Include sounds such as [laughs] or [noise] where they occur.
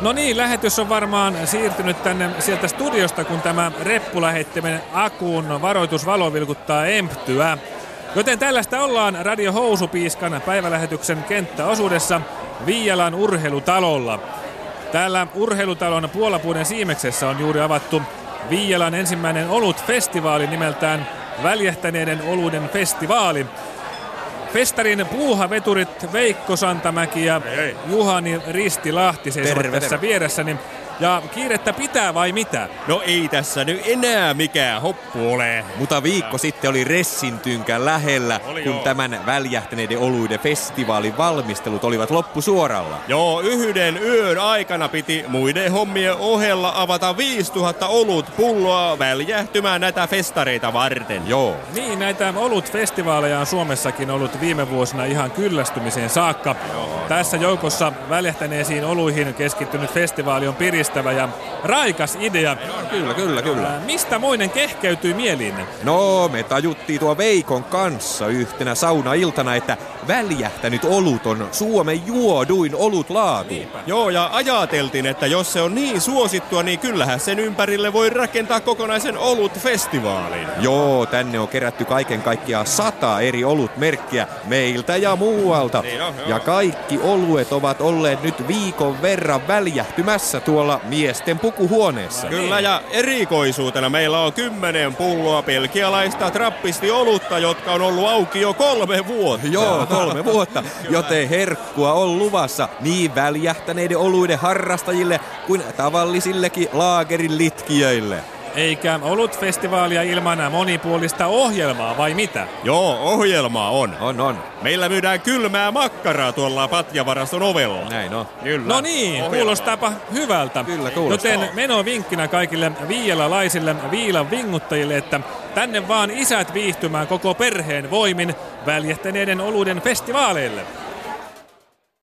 No niin, lähetys on varmaan siirtynyt tänne sieltä studiosta, kun tämä reppulähettimen Akun varoitusvalo vilkuttaa emptyä. Joten tällaista ollaan Radio Housupiiskan päivälähetyksen kenttäosuudessa Viialan urheilutalolla. Täällä urheilutalon puolapuuden siimeksessä on juuri avattu Viialan ensimmäinen olut-festivaali nimeltään Väljähtäneiden oluiden festivaali. Festarin puuhaveturit Veikko Santamäki ja Juhani Risti Lahti seisovat tässä vieressäni. Ja kiirettä pitää vai mitä? No ei tässä nyt enää mikään hoppu ole. Mutta viikko sitten oli Ressintynkän lähellä, Oli kun joo. tämän väljähtäneiden oluiden festivaalin valmistelut olivat loppusuoralla. Joo, yhden yön aikana piti muiden hommien ohella avata 5000 olut pulloa väljähtymään näitä festareita varten. Joo. Niin, näitä olut-festivaaleja on Suomessakin ollut viime vuosina ihan kyllästymiseen saakka. Tässä joukossa väljähtäneisiin oluihin keskittynyt festivaali on piristävä ja raikas idea. Kyllä, kyllä, kyllä. Mistä moinen kehkeytyi mieliinne? No, me tajuttiin tuo Veikon kanssa yhtenä saunailtana, että väljähtänyt olut on Suomen juoduin olutlaatu. Joo, ja ajateltiin, että jos se on niin suosittua, niin kyllähän sen ympärille voi rakentaa kokonaisen olut-festivaalin. Joo, tänne on kerätty kaiken kaikkiaan sata eri olutmerkkiä meiltä ja muualta. Niin on, joo. Ja kaikki oluet ovat olleet nyt viikon verran väljähtymässä tuolla miesten pukuhuoneessa. Kyllä, ja erikoisuutena meillä on kymmenen pulloa pelkialaista trappisti olutta, jotka on ollut auki jo kolme vuotta. Joo, kolme vuotta, [laughs] joten herkkua on luvassa niin väljähtäneiden oluiden harrastajille kuin tavallisillekin laagerin litkijöille. Eikä olut-festivaalia ilman monipuolista ohjelmaa vai mitä? Joo, ohjelmaa on. On, on. Meillä myydään kylmää makkaraa tuolla patjavaraston ovella. Näin on. Kyllä. No niin, Ohjelmaa. kuulostaapa hyvältä. Kyllä kuulostaa. Joten menovinkkinä kaikille viialalaisille viilan vinguttajille, että tänne vaan isät viihtymään koko perheen voimin väljähtäneiden oluiden festivaaleille.